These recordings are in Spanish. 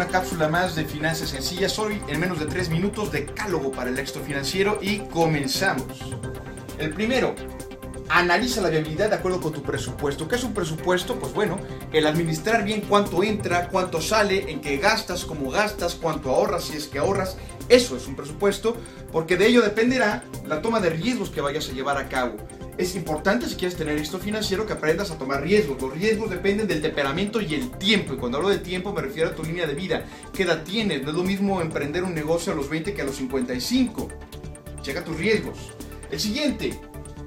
una cápsula más de finanzas sencillas. Hoy en menos de 3 minutos, decálogo para el éxito financiero y comenzamos. El primero, analiza la viabilidad de acuerdo con tu presupuesto. ¿Qué es un presupuesto? Pues bueno, el administrar bien cuánto entra, cuánto sale, en qué gastas, cómo gastas, cuánto ahorras, si es que ahorras. Eso es un presupuesto, porque de ello dependerá la toma de riesgos que vayas a llevar a cabo es importante si quieres tener éxito financiero que aprendas a tomar riesgos. Los riesgos dependen del temperamento y el tiempo. Y cuando hablo de tiempo me refiero a tu línea de vida. ¿Qué edad tienes? No es lo mismo emprender un negocio a los 20 que a los 55. Checa tus riesgos. El siguiente,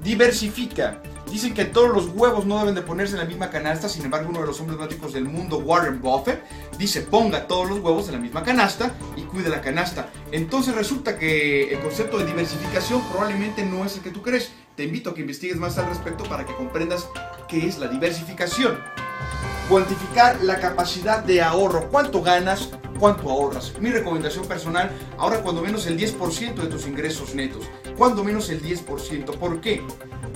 diversifica. Dicen que todos los huevos no deben de ponerse en la misma canasta, sin embargo uno de los hombres más del mundo, Warren Buffett, dice ponga todos los huevos en la misma canasta y cuide la canasta. Entonces resulta que el concepto de diversificación probablemente no es el que tú crees. Te invito a que investigues más al respecto para que comprendas qué es la diversificación. Cuantificar la capacidad de ahorro. ¿Cuánto ganas? ¿Cuánto ahorras? Mi recomendación personal, ahora cuando menos el 10% de tus ingresos netos. Cuando menos el 10%. ¿Por qué?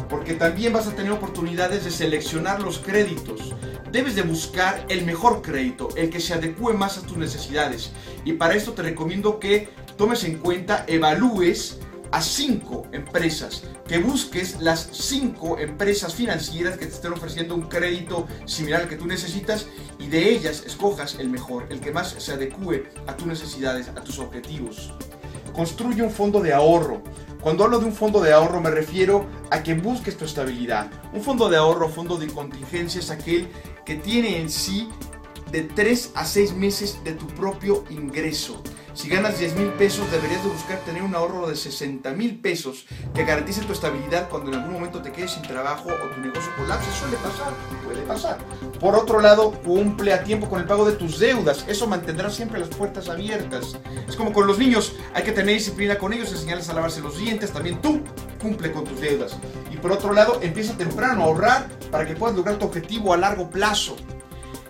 porque también vas a tener oportunidades de seleccionar los créditos. Debes de buscar el mejor crédito, el que se adecue más a tus necesidades. Y para esto te recomiendo que tomes en cuenta, evalúes a cinco empresas, que busques las cinco empresas financieras que te estén ofreciendo un crédito similar al que tú necesitas y de ellas escojas el mejor, el que más se adecue a tus necesidades, a tus objetivos. Construye un fondo de ahorro. Cuando hablo de un fondo de ahorro me refiero a que busques tu estabilidad. Un fondo de ahorro, fondo de contingencia es aquel que tiene en sí de 3 a 6 meses de tu propio ingreso. Si ganas 10 mil pesos, deberías de buscar tener un ahorro de 60 mil pesos que garantice tu estabilidad cuando en algún momento te quedes sin trabajo o tu negocio colapse. Suele pasar, puede pasar. Por otro lado, cumple a tiempo con el pago de tus deudas. Eso mantendrá siempre las puertas abiertas. Es como con los niños, hay que tener disciplina con ellos, enseñarles a lavarse los dientes. También tú cumple con tus deudas. Y por otro lado, empieza temprano a ahorrar para que puedas lograr tu objetivo a largo plazo.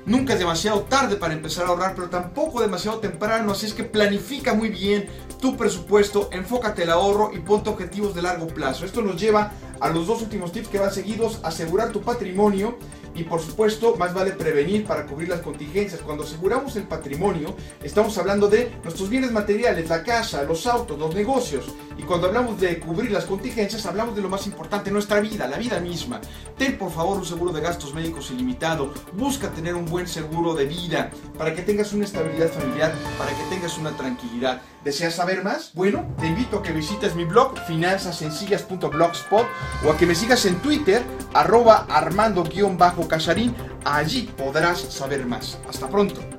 Nunca es demasiado tarde para empezar a ahorrar, pero tampoco demasiado temprano, así es que planifica muy bien tu presupuesto, enfócate el ahorro y ponte objetivos de largo plazo. Esto nos lleva a los dos últimos tips que van seguidos, asegurar tu patrimonio y por supuesto, más vale prevenir para cubrir las contingencias. Cuando aseguramos el patrimonio, estamos hablando de nuestros bienes materiales, la casa, los autos, los negocios. Y cuando hablamos de cubrir las contingencias, hablamos de lo más importante, nuestra vida, la vida misma. Ten por favor un seguro de gastos médicos ilimitado. Busca tener un buen seguro de vida para que tengas una estabilidad familiar, para que tengas una tranquilidad. ¿Deseas saber más? Bueno, te invito a que visites mi blog finanzasencillas.blogspot o a que me sigas en Twitter arroba armando-casarín. Allí podrás saber más. Hasta pronto.